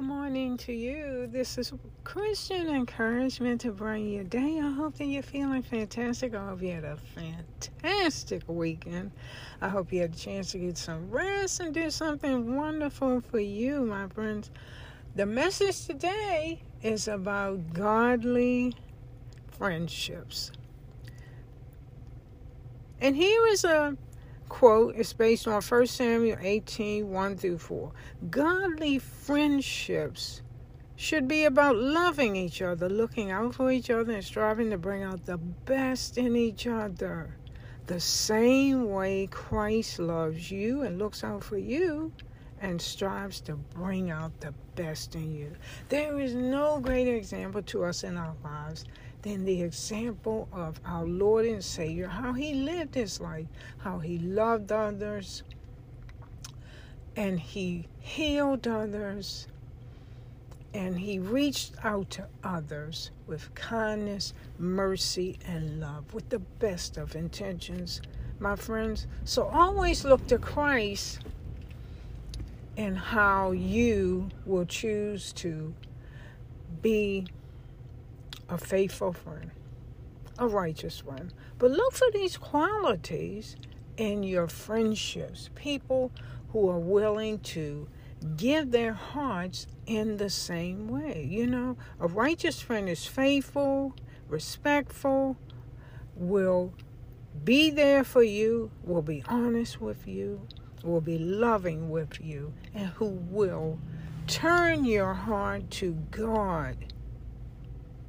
good morning to you. This is Christian encouragement to bring your day. I hope that you're feeling fantastic. I hope you had a fantastic weekend. I hope you had a chance to get some rest and do something wonderful for you, my friends. The message today is about godly friendships. And here is a quote is based on 1 Samuel 18 1 through 4. Godly friendships should be about loving each other, looking out for each other, and striving to bring out the best in each other. The same way Christ loves you and looks out for you and strives to bring out the best in you. There is no greater example to us in our lives than the example of our Lord and Savior, how he lived his life, how he loved others, and he healed others, and he reached out to others with kindness, mercy, and love, with the best of intentions, my friends. So always look to Christ and how you will choose to be a faithful friend, a righteous friend. But look for these qualities in your friendships. People who are willing to give their hearts in the same way. You know, a righteous friend is faithful, respectful, will be there for you, will be honest with you, will be loving with you, and who will turn your heart to God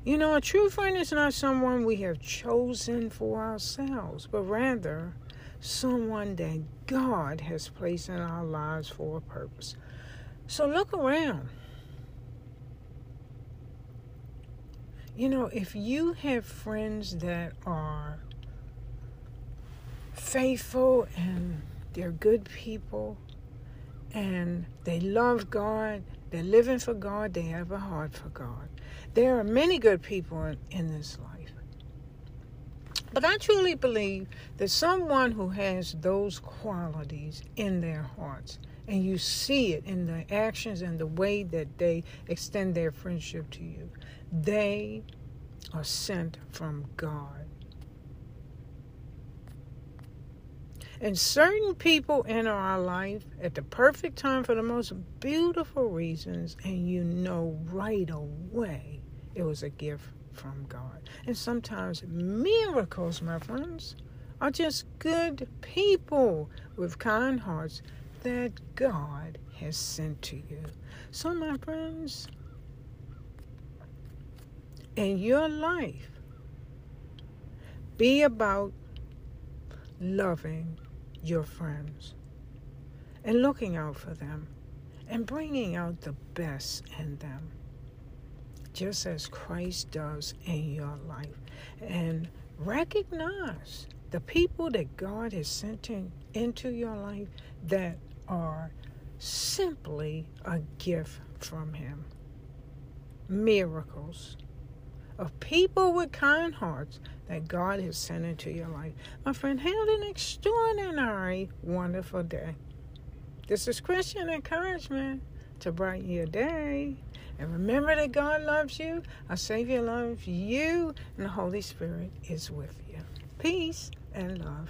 you know, a true friend is not someone we have chosen for ourselves, but rather someone that God has placed in our lives for a purpose. So look around. You know, if you have friends that are faithful and they're good people and they love God, they're living for God, they have a heart for God there are many good people in, in this life. But I truly believe that someone who has those qualities in their hearts, and you see it in the actions and the way that they extend their friendship to you, they are sent from God. And certain people enter our life at the perfect time for the most beautiful reasons, and you know right away it was a gift from God. And sometimes miracles, my friends, are just good people with kind hearts that God has sent to you. So, my friends, in your life, be about loving your friends and looking out for them and bringing out the best in them just as Christ does in your life. And recognize the people that God has sent in, into your life that are simply a gift from Him. Miracles of people with kind hearts that God has sent into your life. My friend, have an extraordinary, wonderful day. This is Christian encouragement to brighten your day. And remember that God loves you, our Savior loves you, and the Holy Spirit is with you. Peace and love.